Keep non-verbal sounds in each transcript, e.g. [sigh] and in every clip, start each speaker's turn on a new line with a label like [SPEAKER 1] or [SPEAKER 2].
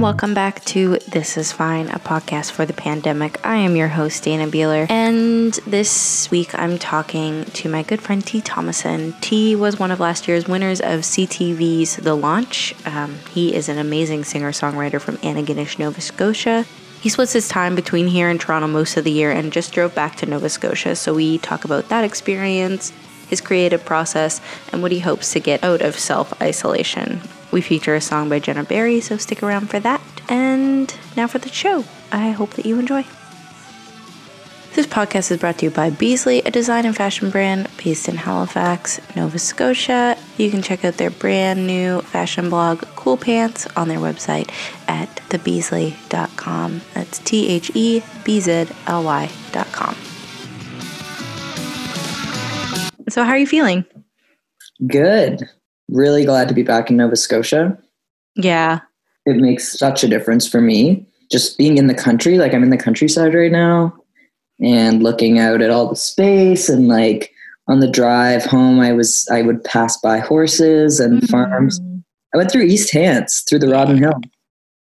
[SPEAKER 1] welcome back to This Is Fine, a podcast for the pandemic. I am your host, Dana Beeler, and this week I'm talking to my good friend T. Thomason. T was one of last year's winners of CTV's The Launch. Um, he is an amazing singer songwriter from Antigonish, Nova Scotia. He splits his time between here and Toronto most of the year and just drove back to Nova Scotia, so we talk about that experience, his creative process, and what he hopes to get out of self isolation. We feature a song by Jenna Barry, so stick around for that. And now for the show. I hope that you enjoy. This podcast is brought to you by Beasley, a design and fashion brand based in Halifax, Nova Scotia. You can check out their brand new fashion blog, Cool Pants, on their website at thebeasley.com. That's T H E B Z L Y.com. So, how are you feeling?
[SPEAKER 2] Good. Really glad to be back in Nova Scotia.
[SPEAKER 1] Yeah.
[SPEAKER 2] It makes such a difference for me. Just being in the country, like I'm in the countryside right now and looking out at all the space and like on the drive home I was I would pass by horses and
[SPEAKER 1] Mm-hmm.
[SPEAKER 2] farms. I went through East Hants, through the Rawdon Hill.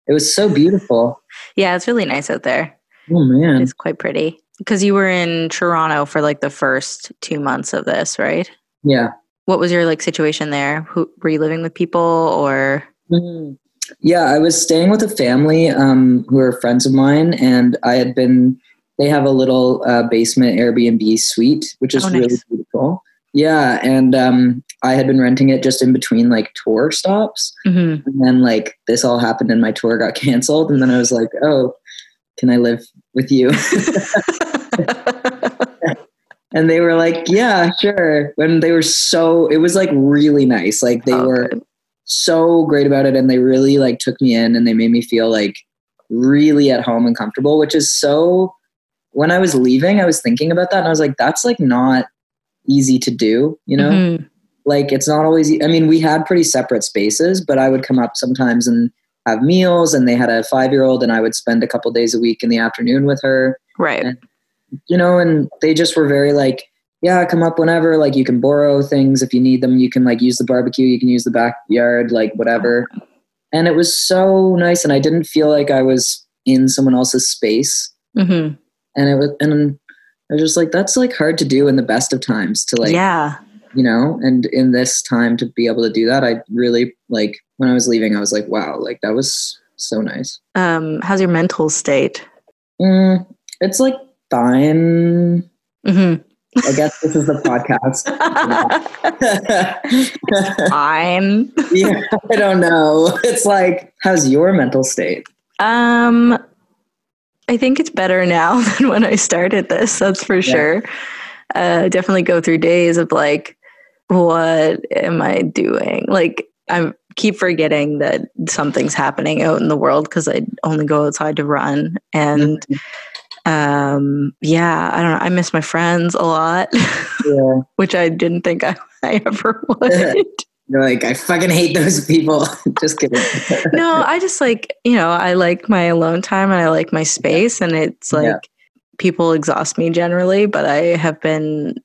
[SPEAKER 2] It was so beautiful.
[SPEAKER 1] Yeah, it's really nice out there.
[SPEAKER 2] Oh man.
[SPEAKER 1] It's quite pretty. Because you were in Toronto for like the first two months of this, right?
[SPEAKER 2] Yeah.
[SPEAKER 1] What was your like situation there? Who were you living with people or
[SPEAKER 2] Mhm. Yeah, I was staying with a family um, who are friends of mine, and I had been. They have a little uh, basement Airbnb suite, which is
[SPEAKER 1] Oh,
[SPEAKER 2] really
[SPEAKER 1] nice.
[SPEAKER 2] beautiful. Yeah, and um, I had been renting it just in between like tour stops,
[SPEAKER 1] Mhm.
[SPEAKER 2] and then like this all happened, and my tour got [laughs] canceled, and then I was like, oh, can I live with you? [laughs] [laughs] and they were like, yeah, sure. And they were so, it was like really nice. Like they
[SPEAKER 1] Oh,
[SPEAKER 2] were
[SPEAKER 1] good.
[SPEAKER 2] so great about it and they really like took me in and they made me feel like really at home and comfortable which is so when i was leaving i was thinking about that and i was like that's like not easy to do you know
[SPEAKER 1] Mhm.
[SPEAKER 2] like it's not always I mean we had pretty separate spaces but i would come up sometimes and have meals and they had a five year old and i would spend a couple days a week in the afternoon with her
[SPEAKER 1] Right.
[SPEAKER 2] And- you know, and they just were very like, yeah, come up whenever. Like you can borrow things if you need them. You can like use the barbecue. You can use the backyard, like whatever. And it was so nice, and I didn't feel like I was in someone else's space.
[SPEAKER 1] Mhm.
[SPEAKER 2] And it was, and I was just like, that's like hard to do in the best of times to like,
[SPEAKER 1] yeah.
[SPEAKER 2] you know. And in this time to be able to do that, I really like when I was leaving, I was like, wow, like that was so nice.
[SPEAKER 1] Um, how's your mental state?
[SPEAKER 2] Mm, it's like fine.
[SPEAKER 1] Mhm.
[SPEAKER 2] I guess this is the podcast.
[SPEAKER 1] Fine. [laughs]
[SPEAKER 2] yeah, I don't know. It's like, how's your mental state?
[SPEAKER 1] Um, I think it's better now [laughs] than when I started this. That's for sure. Uh, definitely go through days of like, what am I doing? Like, I keep forgetting that something's happening out in the world because I only go outside to run. And um, yeah, I don't know. I miss my friends a lot,
[SPEAKER 2] Yeah. [laughs]
[SPEAKER 1] which I didn't think I, [laughs] I ever [laughs] would.
[SPEAKER 2] You're like, I fucking hate those people. Just kidding.
[SPEAKER 1] no, I just like, you know, I like my alone time and I like my space. And it's like
[SPEAKER 2] Yeah.
[SPEAKER 1] people exhaust me generally, but I have been,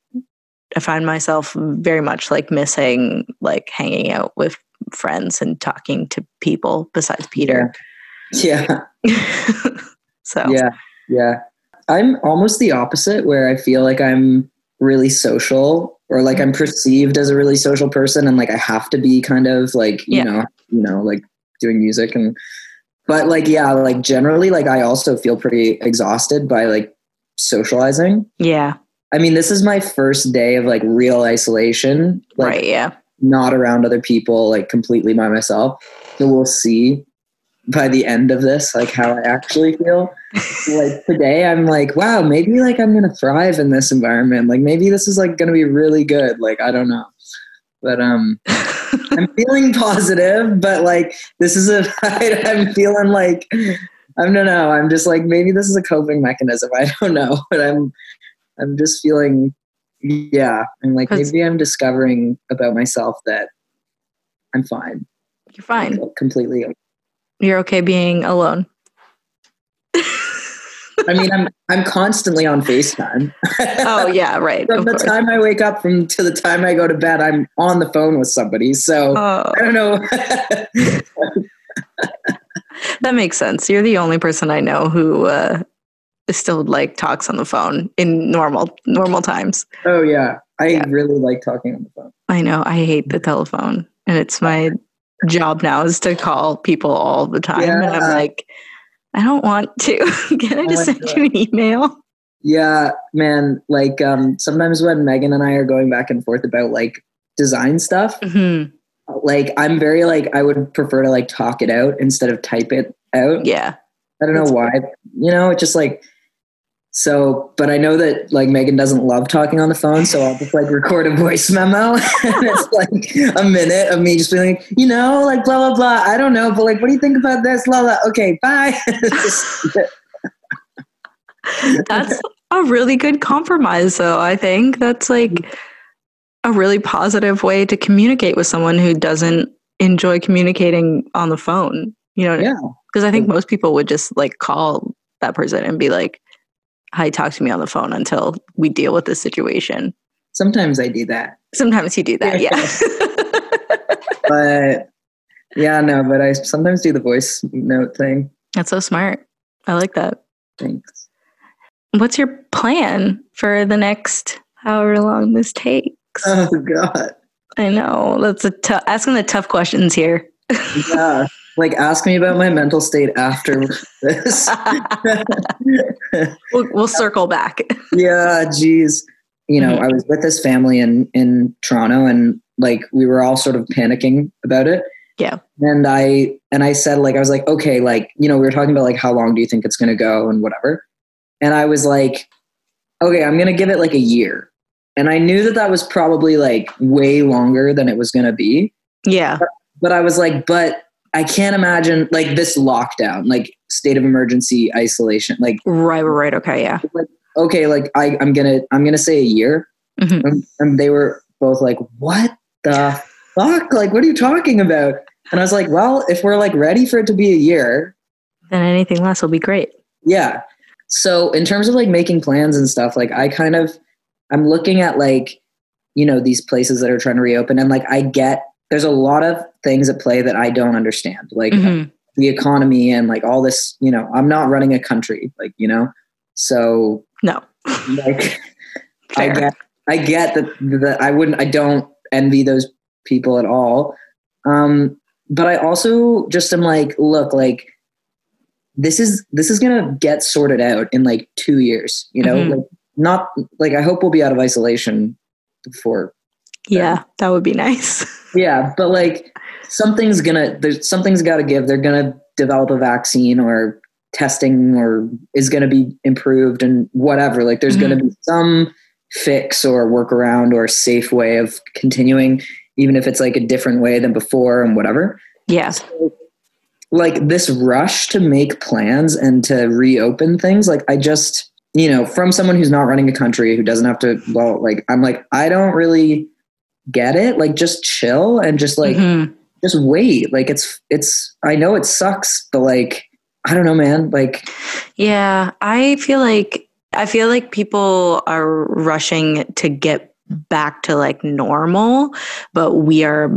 [SPEAKER 1] I find myself very much like missing like hanging out with friends and talking to people besides Peter.
[SPEAKER 2] yeah.
[SPEAKER 1] so,
[SPEAKER 2] Yeah. Yeah. I'm almost the opposite where I feel like I'm really social or like I'm mm-hmm. perceived as a really social person and like I have to be kind of like, you
[SPEAKER 1] Yeah.
[SPEAKER 2] know, you know, like doing music and but like yeah, like generally like I also feel pretty exhausted by like socializing.
[SPEAKER 1] yeah,
[SPEAKER 2] I mean, this is my first day of like real isolation, like
[SPEAKER 1] right. Yeah.
[SPEAKER 2] not around other people, like completely by myself. So we'll see by the end of this, like how I actually feel. [laughs] like today, I'm like, wow, maybe like I'm gonna thrive in this environment. Like maybe this is like gonna be really good. Like I don't know, but um, [laughs] I'm feeling positive. But like this is a, [laughs] I, I'm feeling like I don't know. I'm just like maybe this is a coping mechanism. I don't know, but I'm I'm just feeling yeah. I'm like maybe I'm discovering about myself that I'm fine.
[SPEAKER 1] You're fine.
[SPEAKER 2] Completely.
[SPEAKER 1] You're okay being alone.
[SPEAKER 2] I mean, I'm I'm constantly on FaceTime. [laughs]
[SPEAKER 1] Oh yeah, right.
[SPEAKER 2] from the
[SPEAKER 1] course.
[SPEAKER 2] time I wake up from to the time I go to bed, I'm on the phone with somebody. So
[SPEAKER 1] Oh,
[SPEAKER 2] I don't know. [laughs] [laughs]
[SPEAKER 1] That makes sense. You're the only person I know who uh, still like talks on the phone in normal normal times.
[SPEAKER 2] Oh yeah, I
[SPEAKER 1] Yeah.
[SPEAKER 2] really like talking on the phone.
[SPEAKER 1] I know. I hate the telephone, and it's my job now is to call people all the time. And I'm like, I don't want to. [laughs] Can I just send you an email?
[SPEAKER 2] Yeah, man. Like um, sometimes when Megan and I are going back and forth about like design stuff,
[SPEAKER 1] Mhm.
[SPEAKER 2] like I'm very like I would prefer to like talk it out instead of type it out.
[SPEAKER 1] Yeah.
[SPEAKER 2] I don't know
[SPEAKER 1] That's
[SPEAKER 2] why. You know, it just like so. But I know that like Megan doesn't love talking on the phone, so I'll just like record a voice memo, [laughs] and it's like a minute of me just being like, you know, like blah blah blah. I don't know, but like, what do you think about this? Blah blah. Okay, bye. [laughs]
[SPEAKER 1] That's a really good compromise, though. I think that's like a really positive way to communicate with someone who doesn't enjoy communicating on the phone. You know,
[SPEAKER 2] yeah,
[SPEAKER 1] because I think most people would just like call that person and be like, "Hi, talk to me on the phone until we deal with this situation."
[SPEAKER 2] sometimes I do that,
[SPEAKER 1] Sometimes you do that, yeah. [laughs]
[SPEAKER 2] but yeah, no, but I sometimes do the voice note thing.
[SPEAKER 1] That's so smart. I like that.
[SPEAKER 2] Thanks.
[SPEAKER 1] What's your plan for the next however long this takes?
[SPEAKER 2] Oh God.
[SPEAKER 1] I know that's a tough asking the tough questions here. [laughs]
[SPEAKER 2] Yeah. Like ask me about my mental state after [laughs] this.
[SPEAKER 1] we'll, we'll circle back.
[SPEAKER 2] yeah, geez. You know,
[SPEAKER 1] Mhm.
[SPEAKER 2] I was with this family in in Toronto and like we were all sort of panicking about it.
[SPEAKER 1] Yeah.
[SPEAKER 2] And I and I said like I was like, okay, like, you know, we were talking about like how long do you think it's gonna go and whatever. And I was like, okay, I'm gonna give it like a year. And I knew that that was probably like way longer than it was gonna be.
[SPEAKER 1] Yeah.
[SPEAKER 2] but I was like, but I can't imagine like this lockdown, like state of emergency isolation. Like,
[SPEAKER 1] Right, right. Okay, yeah.
[SPEAKER 2] okay, like I, I'm gonna, I'm gonna say a year.
[SPEAKER 1] Mhm.
[SPEAKER 2] And, and they were both like, what the fuck? Like, what are you talking about? And I was like, well, if we're like ready for it to be a year,
[SPEAKER 1] Then anything less will be great.
[SPEAKER 2] yeah. So in terms of like making plans and stuff, like I kind of, I'm looking at like, you know, these places that are trying to reopen and like I get, there's a lot of things at play that I don't understand. Like,
[SPEAKER 1] Mhm.
[SPEAKER 2] the economy and like all this you know i'm not running a country like you know so
[SPEAKER 1] No. [laughs]
[SPEAKER 2] like i get i get that that i wouldn't i don't envy those people at all um but i also just am like look like this is this is gonna get sorted out in like two years you know
[SPEAKER 1] Mhm.
[SPEAKER 2] like not like i hope we'll be out of isolation before
[SPEAKER 1] Yeah, that would be nice. [laughs]
[SPEAKER 2] yeah, but like something's gonna there's something's got to give. They're gonna develop a vaccine or testing or is gonna be improved and whatever. Like there's gonna mm-hmm. be some fix or workaround or safe way of continuing, even if it's like a different way than before and whatever.
[SPEAKER 1] Yeah.
[SPEAKER 2] Like this rush to make plans and to reopen things, like I just you know, from someone who's not running a country who doesn't have to well, like I'm like I don't really get it. Like just chill and just like
[SPEAKER 1] Mhm.
[SPEAKER 2] just wait. Like it's it's I know it sucks, but like I don't know, man. Like
[SPEAKER 1] Yeah, I feel like I feel like people are rushing to get back to like normal, but we are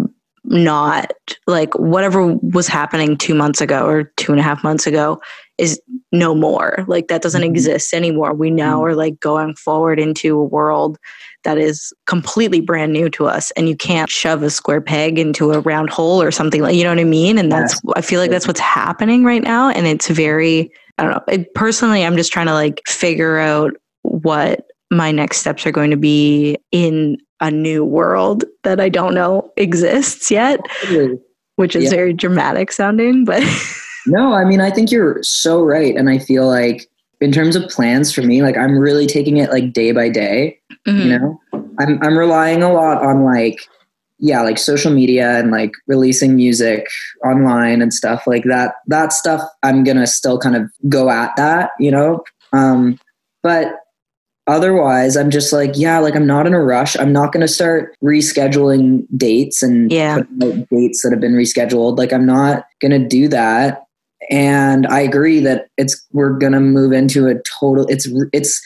[SPEAKER 1] not like whatever was happening two months ago or two and a half months ago is no more. Like that doesn't
[SPEAKER 2] Mhm.
[SPEAKER 1] exist anymore. We now
[SPEAKER 2] Mhm.
[SPEAKER 1] are like going forward into a world that is completely brand new to us and you can't shove a square peg into a round hole or something like you know what I mean? And that's. I feel like that's what's happening right now and it's very I don't know. It, personally, I'm just trying to like figure out what my next steps are going to be in a new world that I don't know exists yet, which is
[SPEAKER 2] Yeah.
[SPEAKER 1] very dramatic sounding, but [laughs]
[SPEAKER 2] no, I mean I think you're so right. And I feel like in terms of plans for me, like I'm really taking it like day by day.
[SPEAKER 1] Mhm.
[SPEAKER 2] You know? I'm I'm relying a lot on like yeah, like social media and like releasing music online and stuff like that. That stuff I'm gonna still kind of go at that, you know. Um, but otherwise, I'm just like, yeah, like I'm not in a rush. I'm not gonna start rescheduling dates and
[SPEAKER 1] Yeah.
[SPEAKER 2] putting out dates that have been rescheduled. Like I'm not gonna do that. And I agree that it's we're gonna move into a total. It's it's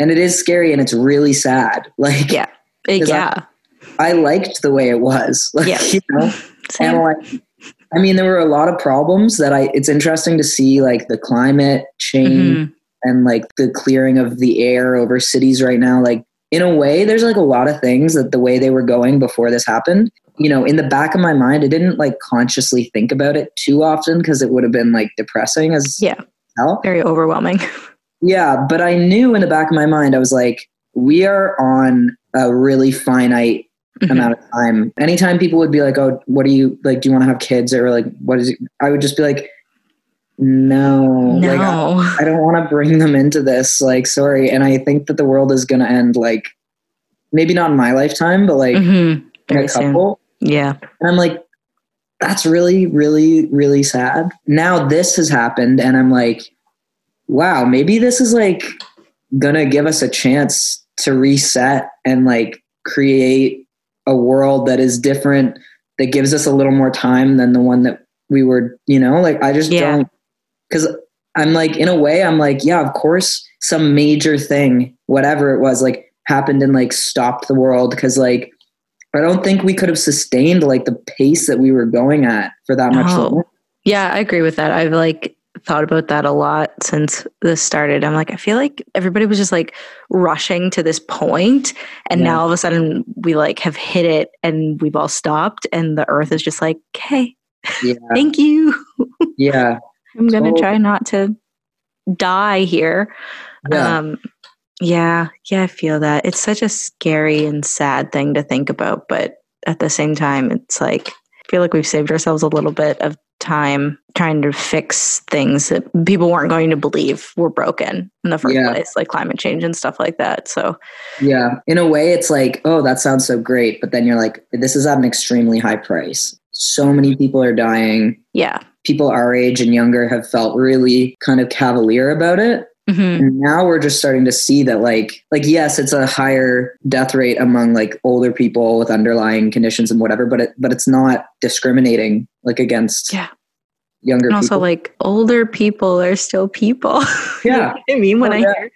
[SPEAKER 2] and it is scary and it's really sad. [laughs] Like
[SPEAKER 1] Yeah.
[SPEAKER 2] Because I-
[SPEAKER 1] yeah.
[SPEAKER 2] I liked the way it was. [laughs] Like,
[SPEAKER 1] Yeah.
[SPEAKER 2] you know, [laughs]
[SPEAKER 1] Same.
[SPEAKER 2] and like I mean, there were a lot of problems that I, it's interesting to see like the climate change
[SPEAKER 1] Mhm.
[SPEAKER 2] and like the clearing of the air over cities right now. Like, in a way, there's like a lot of things that the way they were going before this happened, you know, in the back of my mind, I didn't like consciously think about it too often because it would have been like depressing as
[SPEAKER 1] Yeah.
[SPEAKER 2] hell.
[SPEAKER 1] Very overwhelming.
[SPEAKER 2] Yeah, but I knew in the back of my mind, I was like, we are on a really finite
[SPEAKER 1] Mhm.
[SPEAKER 2] amount of time. Anytime people would be like, "Oh, what do you like? Do you want to have kids?" or like, "What is?" It? I would just be like, "No, like I,
[SPEAKER 1] No.
[SPEAKER 2] I don't want to bring them into this. Like, sorry." And I think that the world is going to end like maybe not in my lifetime, but like
[SPEAKER 1] Mhm.
[SPEAKER 2] in
[SPEAKER 1] Very
[SPEAKER 2] a
[SPEAKER 1] soon.
[SPEAKER 2] couple.
[SPEAKER 1] Yeah.
[SPEAKER 2] And I'm like, that's really, really, really sad. Now this has happened, and I'm like, wow, maybe this is like gonna give us a chance to reset and like create a world that is different, that gives us a little more time than the one that we were, you know, like I just
[SPEAKER 1] Yeah.
[SPEAKER 2] don't, because I'm like, in a way, I'm like, yeah, of course, some major thing, whatever it was, like happened and like stopped the world because like I don't think we could have sustained like the pace that we were going at for that much longer.
[SPEAKER 1] Yeah, I agree with that. I've like thought about that a lot since this started. I'm like, I feel like everybody was just like rushing to this point, and
[SPEAKER 2] Yeah.
[SPEAKER 1] now all of a sudden we like have hit it and we've all stopped, and the earth is just like, okay,
[SPEAKER 2] Yeah, [laughs]
[SPEAKER 1] thank you.
[SPEAKER 2] yeah, [laughs]
[SPEAKER 1] I'm gonna
[SPEAKER 2] Totally.
[SPEAKER 1] try not to die here.
[SPEAKER 2] yeah.
[SPEAKER 1] Um, yeah, yeah, I feel that. It's such a scary and sad thing to think about, but at the same time, it's like I feel like we've saved ourselves a little bit of time trying to fix things that people weren't going to believe were broken in the first
[SPEAKER 2] Yeah.
[SPEAKER 1] place, like climate change and stuff like that. So,
[SPEAKER 2] Yeah. In a way, it's like, oh, that sounds so great. But then you're like, this is at an extremely high price. So many people are dying.
[SPEAKER 1] yeah.
[SPEAKER 2] People our age and younger have felt really kind of cavalier about it.
[SPEAKER 1] Hmm
[SPEAKER 2] And now we're just starting to see that like like yes, it's a higher death rate among like older people with underlying conditions and whatever, but it but it's not discriminating like against
[SPEAKER 1] Yeah.
[SPEAKER 2] younger people.
[SPEAKER 1] And also,
[SPEAKER 2] people.
[SPEAKER 1] like, older people are still people. [laughs] You know
[SPEAKER 2] Yeah.
[SPEAKER 1] I mean, when
[SPEAKER 2] Oh,
[SPEAKER 1] I
[SPEAKER 2] yeah.
[SPEAKER 1] hear,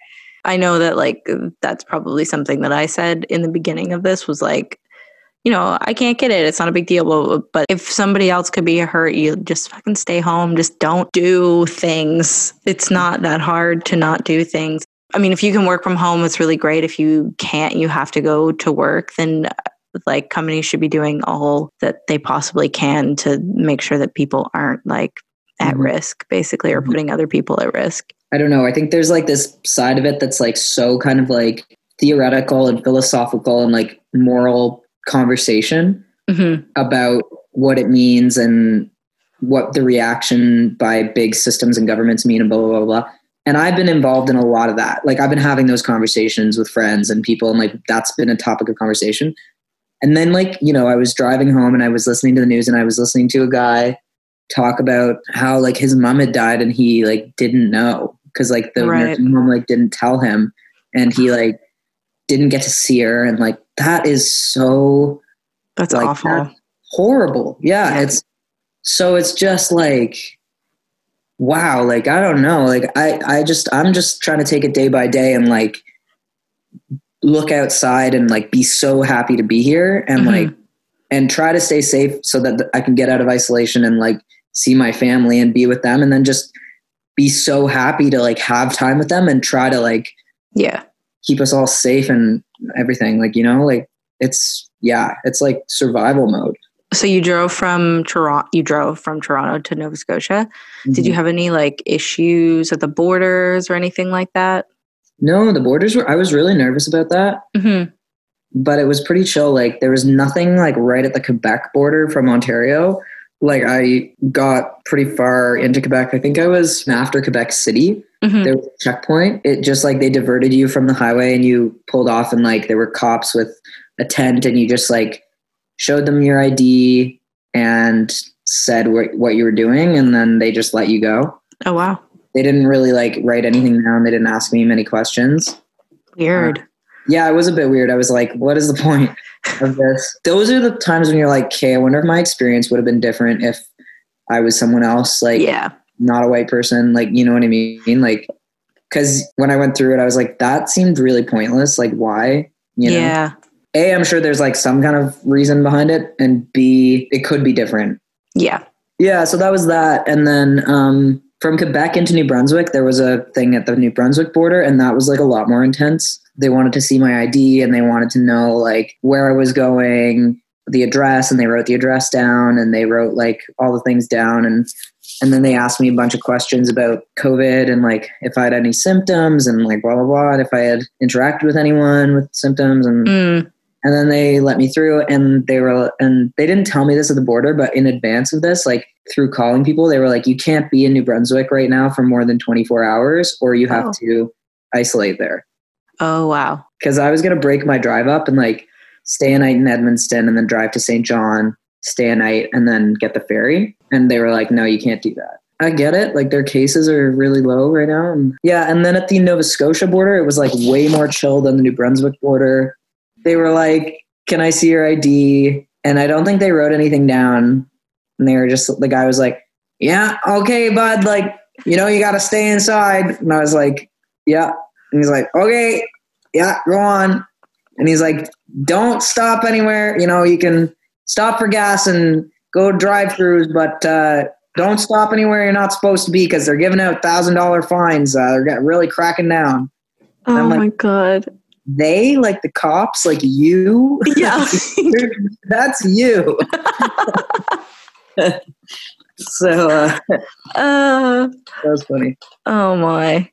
[SPEAKER 1] I know that like that's probably something that I said in the beginning of this was like, you know, I can't get it. It's not a big deal. But, but if somebody else could be hurt, you just fucking stay home. Just don't do things. It's not that hard to not do things. I mean, if you can work from home, it's really great. If you can't, you have to go to work, then uh, like companies should be doing all that they possibly can to make sure that people aren't like at
[SPEAKER 2] Mhm.
[SPEAKER 1] risk, basically, or
[SPEAKER 2] Mhm.
[SPEAKER 1] putting other people at risk.
[SPEAKER 2] I don't know. I think there's like this side of it that's like so kind of like theoretical and philosophical and like moral conversation
[SPEAKER 1] hmm
[SPEAKER 2] about what it means and what the reaction by big systems and governments mean and blah blah blah blah. And I've been involved in a lot of that. Like I've been having those conversations with friends and people, and like that's been a topic of conversation. And then like you know, I was driving home and I was listening to the news and I was listening to a guy talk about how like his mom had died and he like didn't know because like the
[SPEAKER 1] Right.
[SPEAKER 2] nursing home like didn't tell him and he like didn't get to see her and like that is so
[SPEAKER 1] That's
[SPEAKER 2] Like
[SPEAKER 1] awful.
[SPEAKER 2] that. horrible. Yeah,
[SPEAKER 1] Yeah.
[SPEAKER 2] it's so it's just like wow, like I don't know. Like I I just I'm just trying to take it day by day and like look outside and like be so happy to be here and
[SPEAKER 1] Mhm.
[SPEAKER 2] like and try to stay safe so that I can get out of isolation and like see my family and be with them and then just be so happy to like have time with them and try to like
[SPEAKER 1] Yeah.
[SPEAKER 2] keep us all safe and everything like you know like it's yeah it's like survival mode
[SPEAKER 1] So you drove from Toronto. You drove from Toronto to Nova Scotia. Did you have any like issues at the borders or anything like that?
[SPEAKER 2] no the borders were i was really nervous about that
[SPEAKER 1] hmm
[SPEAKER 2] but it was pretty chill like there was nothing like right at the quebec border from ontario like i got pretty far into quebec. I think i was after quebec city.
[SPEAKER 1] Hmm
[SPEAKER 2] there was a checkpoint. It just like they diverted you from the highway and you pulled off and like there were cops with a tent and you just like showed them your id and said what, what you were doing and then they just let you go.
[SPEAKER 1] Oh wow,
[SPEAKER 2] they didn't really like write anything down. They didn't ask me many questions.
[SPEAKER 1] Weird.
[SPEAKER 2] yeah it was a bit weird. I was like what is the point of this. Those are the times when you're like okay i wonder if my experience would have been different if i was someone else like
[SPEAKER 1] yeah,
[SPEAKER 2] not a white person like you know what i mean? Like because when i went through it i was like that seemed really pointless like why? You know?
[SPEAKER 1] Yeah,
[SPEAKER 2] a i'm sure there's like some kind of reason behind it and b it could be different.
[SPEAKER 1] Yeah.
[SPEAKER 2] Yeah, so that was that. And then um, from Quebec into New Brunswick, there was a thing at the New Brunswick border, and that was like a lot more intense. They wanted to see my ID and they wanted to know like where I was going, the address, and they wrote the address down and they wrote like all the things down and and then they asked me a bunch of questions about COVID and like if I had any symptoms and like blah blah blah, and if I had interacted with anyone with symptoms and
[SPEAKER 1] Mm.
[SPEAKER 2] And then they let me through and they were and they didn't tell me this at the border but in advance of this like through calling people they were like you can't be in new brunswick right now for more than 24 hours or you have
[SPEAKER 1] Oh.
[SPEAKER 2] to isolate there
[SPEAKER 1] Oh wow.
[SPEAKER 2] because i was going to break my drive up and like stay a night in edmundston and then drive to st john stay a night and then get the ferry and they were like no you can't do that I get it. Like their cases are really low right now. And yeah. And then at the Nova Scotia border, it was like way more chill than the New Brunswick border. They were like, Can I see your ID? And I don't think they wrote anything down. And they were just, the guy was like, Yeah, okay, bud. Like, you know, you got to stay inside. And I was like, Yeah. And he's like, Okay, yeah, go on. And he's like, Don't stop anywhere. You know, you can stop for gas and go drive throughs, but, uh, don't stop anywhere you're not supposed to be because they're giving out thousand dollar fines. Uh, they're getting really cracking down.
[SPEAKER 1] Oh
[SPEAKER 2] like-
[SPEAKER 1] my god.
[SPEAKER 2] They like the cops, like you.
[SPEAKER 1] Yeah. [laughs]
[SPEAKER 2] that's you. [laughs] so uh,
[SPEAKER 1] uh,
[SPEAKER 2] that was funny.
[SPEAKER 1] oh my.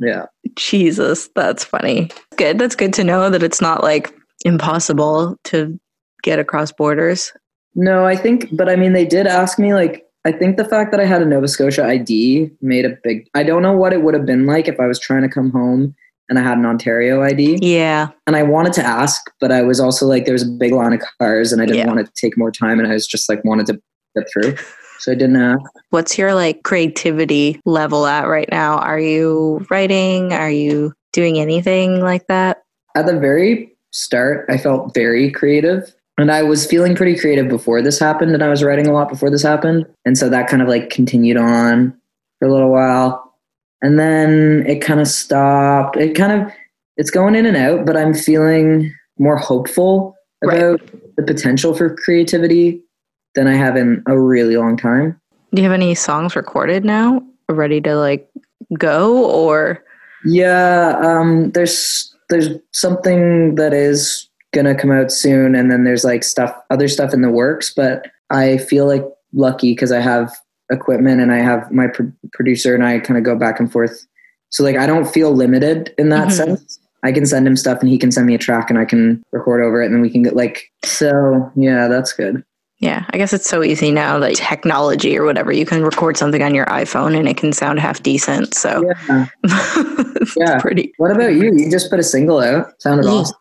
[SPEAKER 2] Yeah,
[SPEAKER 1] Jesus, that's funny. Good. That's good to know that it's not like impossible to get across borders.
[SPEAKER 2] no, I think, but I mean, they did ask me like. I think the fact that I had a Nova Scotia ID made a big. I don't know what it would have been like if I was trying to come home and I had an Ontario ID.
[SPEAKER 1] Yeah.
[SPEAKER 2] and I wanted to ask, but I was also like, there was a big line of cars, and I didn't
[SPEAKER 1] Yeah.
[SPEAKER 2] want to take more time, and I was just like wanted to get through, so I didn't. Uh,
[SPEAKER 1] What's your like creativity level at right now? Are you writing? Are you doing anything like that?
[SPEAKER 2] at the very start, I felt very creative, and I was feeling pretty creative before this happened, and I was writing a lot before this happened, and so that kind of like continued on for a little while, and then it kind of stopped. It kind of it's going in and out, but I'm feeling more hopeful
[SPEAKER 1] Right.
[SPEAKER 2] about the potential for creativity than I have in a really long time.
[SPEAKER 1] Do you have any songs recorded now? Ready to like go or
[SPEAKER 2] Yeah, um, there's there's something that is gonna come out soon, and then there's like stuff, other stuff in the works. But I feel like lucky because I have equipment and I have my pro- producer, and I kind of go back and forth. So like I don't feel limited in that
[SPEAKER 1] Mhm.
[SPEAKER 2] sense. I can send him stuff, and he can send me a track, and I can record over it, and then we can get like. So yeah, that's good.
[SPEAKER 1] yeah, I guess it's so easy now that technology or whatever, you can record something on your iPhone and it can sound half decent. So
[SPEAKER 2] Yeah. [laughs] Yeah.
[SPEAKER 1] pretty
[SPEAKER 2] What about you? You just put a single out. Sounded
[SPEAKER 1] Yeah.
[SPEAKER 2] awesome.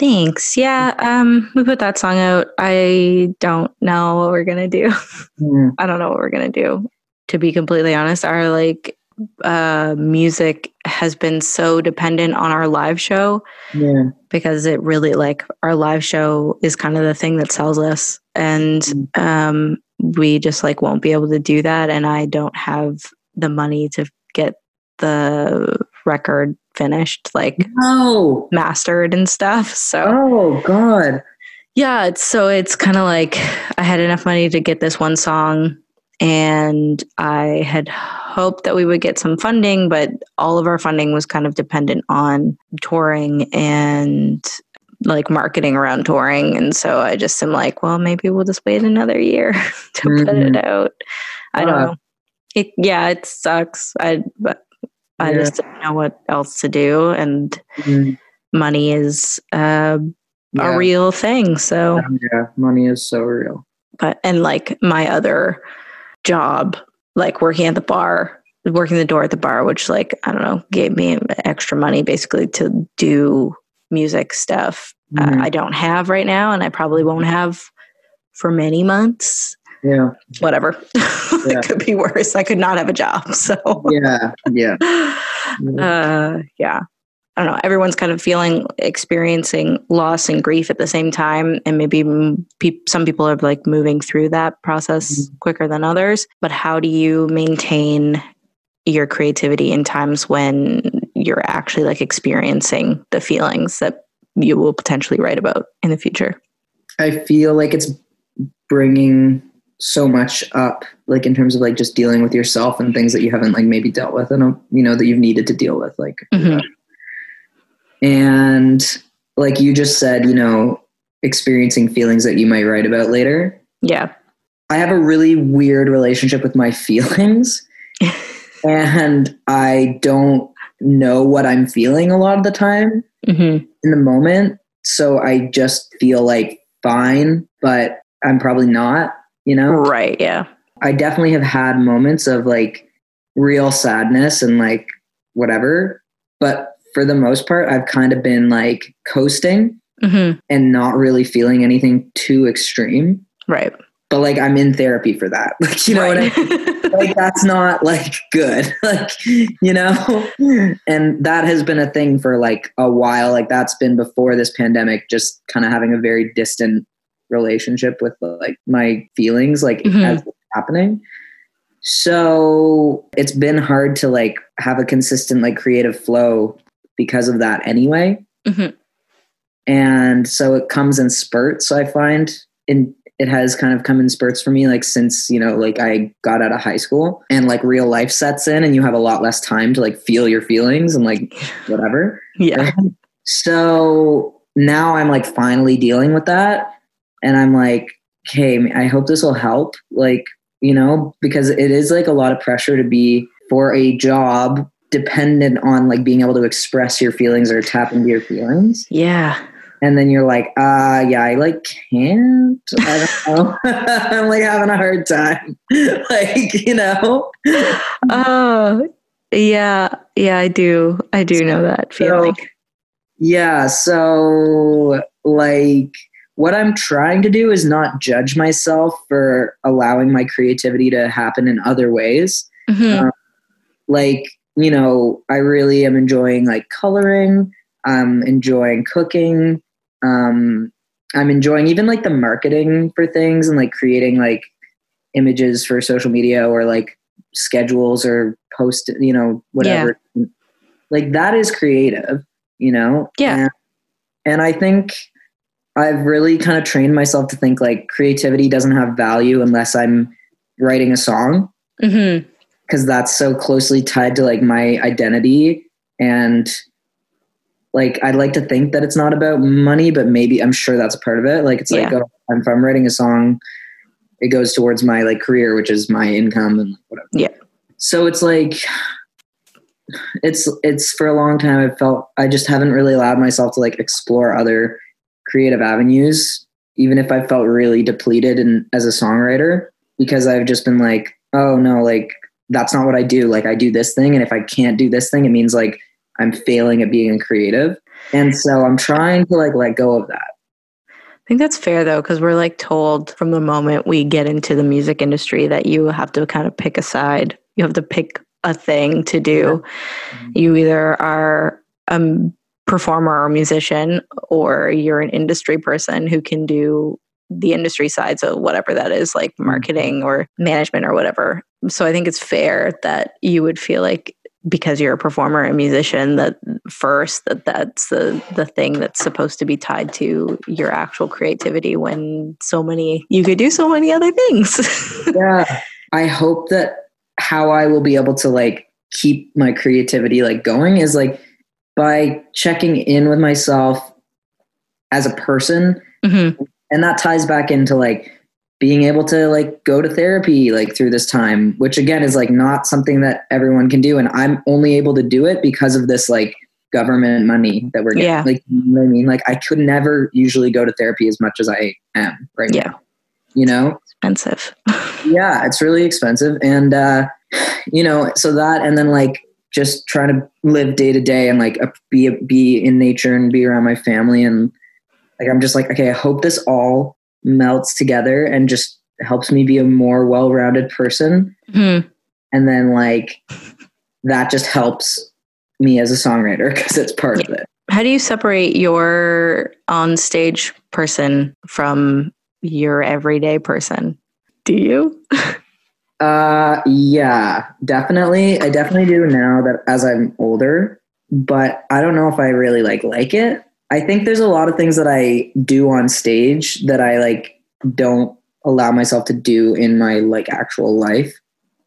[SPEAKER 1] Thanks. Yeah, um, we put that song out. I don't know what we're gonna do.
[SPEAKER 2] Hmm. [laughs]
[SPEAKER 1] I don't know what we're gonna do. To be completely honest, our like uh music has been so dependent on our live show
[SPEAKER 2] Yeah.
[SPEAKER 1] because it really like our live show is kind of the thing that sells us and um we just like won't be able to do that and I don't have the money to get the record finished like
[SPEAKER 2] Oh.
[SPEAKER 1] mastered and stuff so
[SPEAKER 2] Oh God.
[SPEAKER 1] yeah, it's so it's kind of like I had enough money to get this one song and I had hoped that we would get some funding, but all of our funding was kind of dependent on touring and like marketing around touring. And so I just am like, well, maybe we'll just wait another year [laughs] to put
[SPEAKER 2] Mhm.
[SPEAKER 1] it out. I don't
[SPEAKER 2] Ah.
[SPEAKER 1] know. It, yeah, it sucks. I, but I
[SPEAKER 2] Yeah.
[SPEAKER 1] just didn't know what else to do. And
[SPEAKER 2] Mm,
[SPEAKER 1] money is uh,
[SPEAKER 2] yeah.
[SPEAKER 1] a real thing. So,
[SPEAKER 2] Yeah, money is so real.
[SPEAKER 1] but and like my other job like working at the bar working the door at the bar which like i don't know gave me extra money basically to do music stuff uh,
[SPEAKER 2] Mhm.
[SPEAKER 1] i don't have right now and i probably won't have for many months
[SPEAKER 2] Yeah,
[SPEAKER 1] whatever. [laughs]
[SPEAKER 2] Yeah.
[SPEAKER 1] it could be worse. I could not have a job [laughs] so.
[SPEAKER 2] Yeah, yeah. [laughs]
[SPEAKER 1] uh yeah. I don't know. Everyone's kind of feeling experiencing loss and grief at the same time and maybe peop some people are like moving through that process quicker than others but how do you maintain your creativity in times when you're actually like experiencing the feelings that you will potentially write about in the future?
[SPEAKER 2] I feel like it's bringing so much up like in terms of like just dealing with yourself and things that you haven't like maybe dealt with and you know that you've needed to deal with like
[SPEAKER 1] Mhm.
[SPEAKER 2] and like you just said you know experiencing feelings that you might write about later.
[SPEAKER 1] Yeah.
[SPEAKER 2] i have a really weird relationship with my [laughs] feelings. And i don't know what i'm feeling a lot of the time
[SPEAKER 1] hmm
[SPEAKER 2] in the moment. So i just feel like fine but i'm probably not you know
[SPEAKER 1] Right. Yeah.
[SPEAKER 2] I definitely have had moments of like real sadness and like whatever. But for the most part, I've kind of been like coasting
[SPEAKER 1] hmm
[SPEAKER 2] and not really feeling anything too extreme.
[SPEAKER 1] Right.
[SPEAKER 2] But like I'm in therapy for that. [laughs] Like, you know what I mean? [laughs] Like that's not like good. [laughs] Like, you know? And that has been a thing for like a while. Like that's been before this pandemic, just kind of having a very distant relationship with like my feelings, like
[SPEAKER 1] Mhm.
[SPEAKER 2] as happening. So it's been hard to like have a consistent like creative flow because of that anyway.
[SPEAKER 1] Mhm.
[SPEAKER 2] And so it comes in spurts, I find. In it has kind of come in spurts for me, like since, you know, like I got out of high school and like real life sets in and you have a lot less time to like feel your feelings and like [laughs] whatever.
[SPEAKER 1] yeah.
[SPEAKER 2] So now I'm like finally dealing with that. And I'm like, okay, I hope this will help. Like, you know, because it is like a lot of pressure to be for a job dependent on like being able to express your feelings or tap into your feelings.
[SPEAKER 1] Yeah.
[SPEAKER 2] And then you're like, uh, yeah, I like can't. I don't know. [laughs] I'm like having a hard time. [laughs] like, you know? [laughs]
[SPEAKER 1] Oh, yeah. Yeah, I do. I do know that feeling.
[SPEAKER 2] Yeah. So, like, what I'm trying to do is not judge myself for allowing my creativity to happen in other ways.
[SPEAKER 1] Mhm.
[SPEAKER 2] Um, Like, you know, I really am enjoying like coloring, I'm enjoying cooking, um, I'm enjoying even like the marketing for things and like creating like images for social media or like schedules or post, you know, whatever. Like, that is creative, you know?
[SPEAKER 1] Yeah.
[SPEAKER 2] And, and I think I've really kind of trained myself to think like creativity doesn't have value unless I'm writing a song
[SPEAKER 1] Mhm.
[SPEAKER 2] because that's so closely tied to like my identity and like I'd like to think that it's not about money, but maybe I'm sure that's a part of it. Like it's like oh, if I'm writing a song, it goes towards my like career, which is my income and whatever.
[SPEAKER 1] Yeah.
[SPEAKER 2] So it's like it's it's for a long time I felt I just haven't really allowed myself to like explore other creative avenues, even if I felt really depleted and as a songwriter, because I've just been like, oh no, like that's not what I do. Like I do this thing, and if I can't do this thing, it means like I'm failing at being a creative. And so I'm trying to like let go of that.
[SPEAKER 1] I think that's fair though, because we're like told from the moment we get into the music industry that you have to kind of pick a side. You have to pick a thing to do.
[SPEAKER 2] Mhm.
[SPEAKER 1] You either are a m- performer or musician, or you're an industry person who can do the industry side. So, whatever that is, like mm-hmm. marketing or management or whatever. So, I think it's fair that you would feel like because you're a performer and musician that first that that's the the thing that's supposed to be tied to your actual creativity when so many you could do so many other things [laughs]
[SPEAKER 2] yeah i hope that how i will be able to like keep my creativity like going is like by checking in with myself as a person.
[SPEAKER 1] Mhm.
[SPEAKER 2] and that ties back into like being able to like go to therapy like through this time which again is like not something that everyone can do. And i'm only able to do it because of this like government money that we're getting.
[SPEAKER 1] Yeah.
[SPEAKER 2] like you know i mean? Like i could never usually go to therapy as much as i am right
[SPEAKER 1] Yeah.
[SPEAKER 2] now you know?
[SPEAKER 1] Expensive. [laughs]
[SPEAKER 2] Yeah it's really expensive. And uh you know so that and then like just trying to live day to day and like be be in nature and be around my family and like i'm just like okay i hope this all melts together and just helps me be a more well-rounded person.
[SPEAKER 1] Mhm.
[SPEAKER 2] and then like that just helps me as a songwriter [laughs] because it's part of it.
[SPEAKER 1] How do you separate your on stage person from your everyday person? Do you [laughs]
[SPEAKER 2] Uh, yeah, definitely. I definitely do now that as I'm older, but I don't know if I really like like it. I think there's a lot of things that I do on stage that I like don't allow myself to do in my like actual life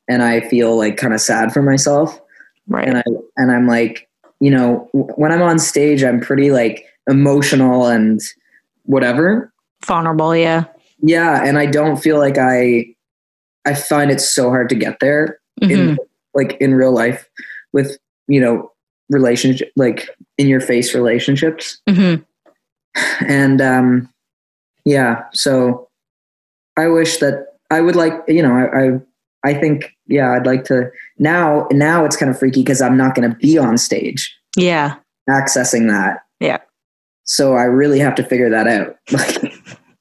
[SPEAKER 2] and i feel like kind of sad for myself
[SPEAKER 1] Right.
[SPEAKER 2] and i and i'm like you know w- when i'm on stage i'm pretty like emotional and whatever
[SPEAKER 1] Vulnerable, yeah.
[SPEAKER 2] yeah and i don't feel like i i find it so hard to get there
[SPEAKER 1] Mhm.
[SPEAKER 2] in like in real life with you know relationship like in your face relationships
[SPEAKER 1] Mhm.
[SPEAKER 2] and um yeah so i wish that i would like you know i i, I think yeah i'd like to now now it's kind of freaky because i'm not going to be on stage
[SPEAKER 1] Yeah.
[SPEAKER 2] accessing that
[SPEAKER 1] Yeah.
[SPEAKER 2] so i really have to figure that out [laughs] like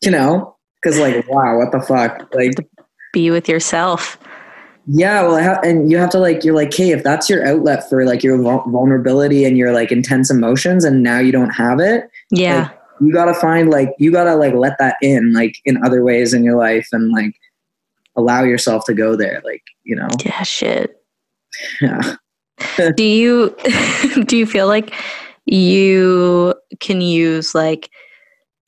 [SPEAKER 2] you know because like wow what the fuck like
[SPEAKER 1] Be with yourself.
[SPEAKER 2] yeah well I ha- and you have to like you're like hey if that's your outlet for like your vul- vulnerability and your like intense emotions and now you don't have it
[SPEAKER 1] Yeah.
[SPEAKER 2] you gotta find like you gotta like let that in like in other ways in your life and like allow yourself to go there like you know
[SPEAKER 1] yeah, shit.
[SPEAKER 2] yeah [laughs]
[SPEAKER 1] do you [laughs] do you feel like you can use like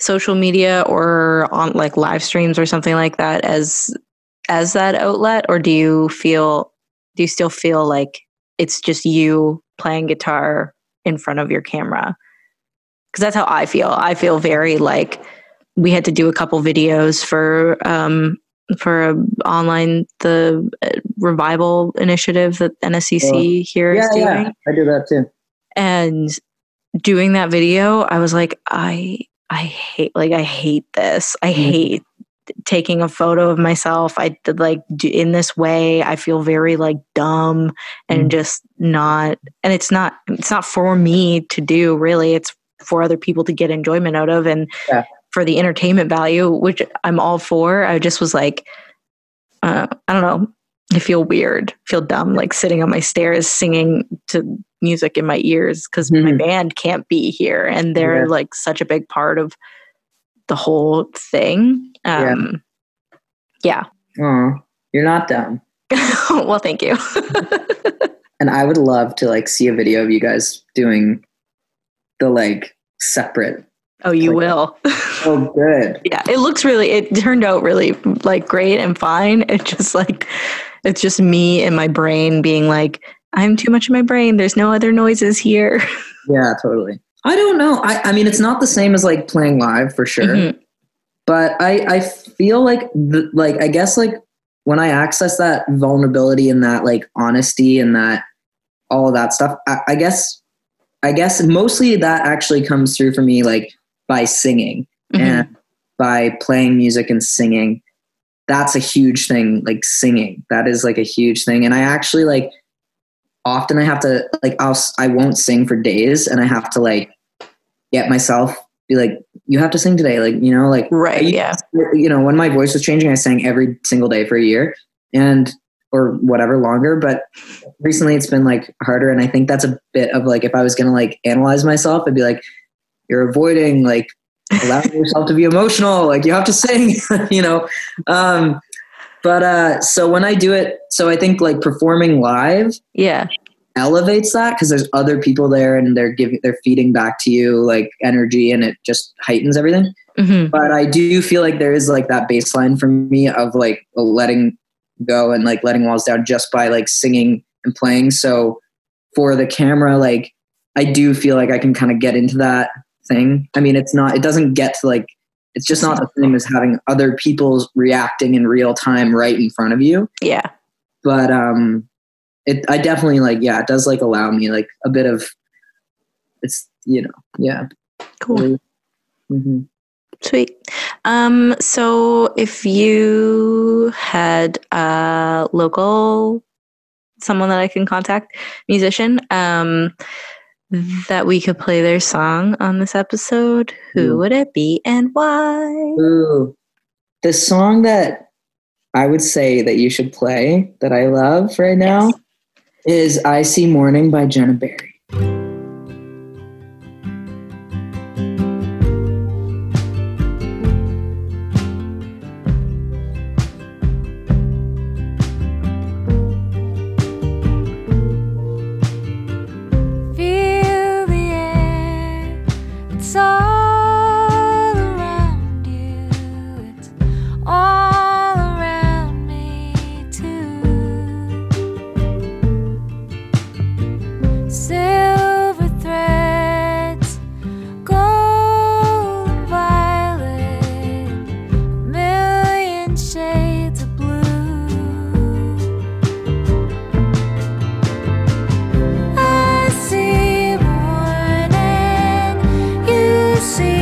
[SPEAKER 1] social media or on like live streams or something like that as as that outlet or do you feel do you still feel like it's just you playing guitar in front of your camera? Because that's how i feel. I feel very like we had to do a couple videos for um for a online the uh, revival initiative that nscc here is
[SPEAKER 2] yeah
[SPEAKER 1] doing.
[SPEAKER 2] Yeah i do that too.
[SPEAKER 1] And doing that video i was like i i hate like i hate this. I
[SPEAKER 2] Mhm.
[SPEAKER 1] hate taking a photo of myself i did like do, in this way i feel very like dumb and
[SPEAKER 2] Mhm.
[SPEAKER 1] just not and it's not it's not for me to do really it's for other people to get enjoyment out of and
[SPEAKER 2] Yeah.
[SPEAKER 1] for the entertainment value which i'm all for i just was like uh, i don't know I feel weird, feel dumb, like sitting on my stairs singing to music in my ears because my
[SPEAKER 2] Mhm.
[SPEAKER 1] band can't be here, and they're
[SPEAKER 2] Yeah.
[SPEAKER 1] like such a big part of the whole thing.
[SPEAKER 2] Yeah.
[SPEAKER 1] Um, yeah. [laughs]
[SPEAKER 2] oh you're not dumb
[SPEAKER 1] well, thank you. [laughs]
[SPEAKER 2] and i would love to like see a video of you guys doing the like separate
[SPEAKER 1] oh, you
[SPEAKER 2] Like-
[SPEAKER 1] will.
[SPEAKER 2] oh [laughs] good
[SPEAKER 1] yeah, it looks really. It turned out really like great and fine. It's just like it's just me and my brain being like, I'm too much in my brain. There's no other noises here.
[SPEAKER 2] yeah totally i don't know i i mean it's not the same as like playing live for sure
[SPEAKER 1] Mhm.
[SPEAKER 2] but I I feel like the, like I guess like when I access that vulnerability and that like honesty and that all of that stuff, I, I guess I guess mostly that actually comes through for me like by singing
[SPEAKER 1] Mhm.
[SPEAKER 2] and by playing music and singing. That's a huge thing, like singing. That is like a huge thing, and I actually like often I have to like I'll I won't sing for days, and I have to like get myself be like you have to sing today, like you know like
[SPEAKER 1] Right.
[SPEAKER 2] I
[SPEAKER 1] Yeah.
[SPEAKER 2] you know, when my voice was changing, I sang every single day for a year and or whatever longer. But recently it's been like harder. And I think that's a bit of like, if I was to like analyze myself, I'd be like, you're avoiding like allowing [laughs] yourself to be emotional. Like you have to sing, [laughs] you know? Um, but, uh, so when I do it, so I think like performing live
[SPEAKER 1] Yeah.
[SPEAKER 2] elevates that because there's other people there and they're giving, they're feeding back to you like energy and it just heightens everything
[SPEAKER 1] hmm
[SPEAKER 2] but I do feel like there is like that baseline for me of like letting go and like letting walls down just by like singing and playing. So for the camera, like I do feel like I can kind of get into that thing. I mean, it's not, it doesn't get to like, it's just not the same as having other people reacting in real time right in front of you.
[SPEAKER 1] Yeah.
[SPEAKER 2] But um, it, I definitely like, yeah, it does like allow me like a bit of, it's, you know, yeah.
[SPEAKER 1] Cool.
[SPEAKER 2] hmm
[SPEAKER 1] Sweet. Um, so if you had a local someone that I can contact, musician, um, that we could play their song on this episode, who would it be and why?
[SPEAKER 2] Ooh. The song that I would say that you should play that I love right now
[SPEAKER 1] Yes.
[SPEAKER 2] is I See Morning by Jenna Berry.
[SPEAKER 3] see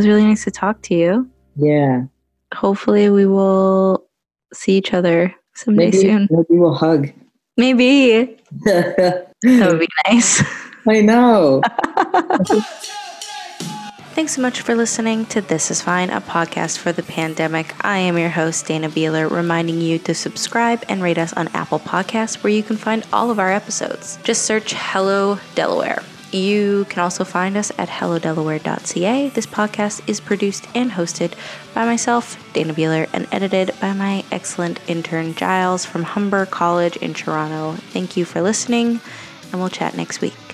[SPEAKER 1] was really nice to talk to you.
[SPEAKER 2] Yeah.
[SPEAKER 1] Hopefully, we will see each other someday
[SPEAKER 2] Maybe,
[SPEAKER 1] soon.
[SPEAKER 2] maybe we'll hug.
[SPEAKER 1] Maybe. [laughs] That would be nice.
[SPEAKER 2] I know. [laughs]
[SPEAKER 1] Thanks so much for listening to This Is Fine, a podcast for the pandemic. I am your host, Dana Beeler, reminding you to subscribe and rate us on Apple Podcasts, where you can find all of our episodes. Just search Hello Delaware. You can also find us at hellodelaware.ca. This podcast is produced and hosted by myself, Dana Beeler, and edited by my excellent intern Giles from Humber College in Toronto. Thank you for listening, and we'll chat next week.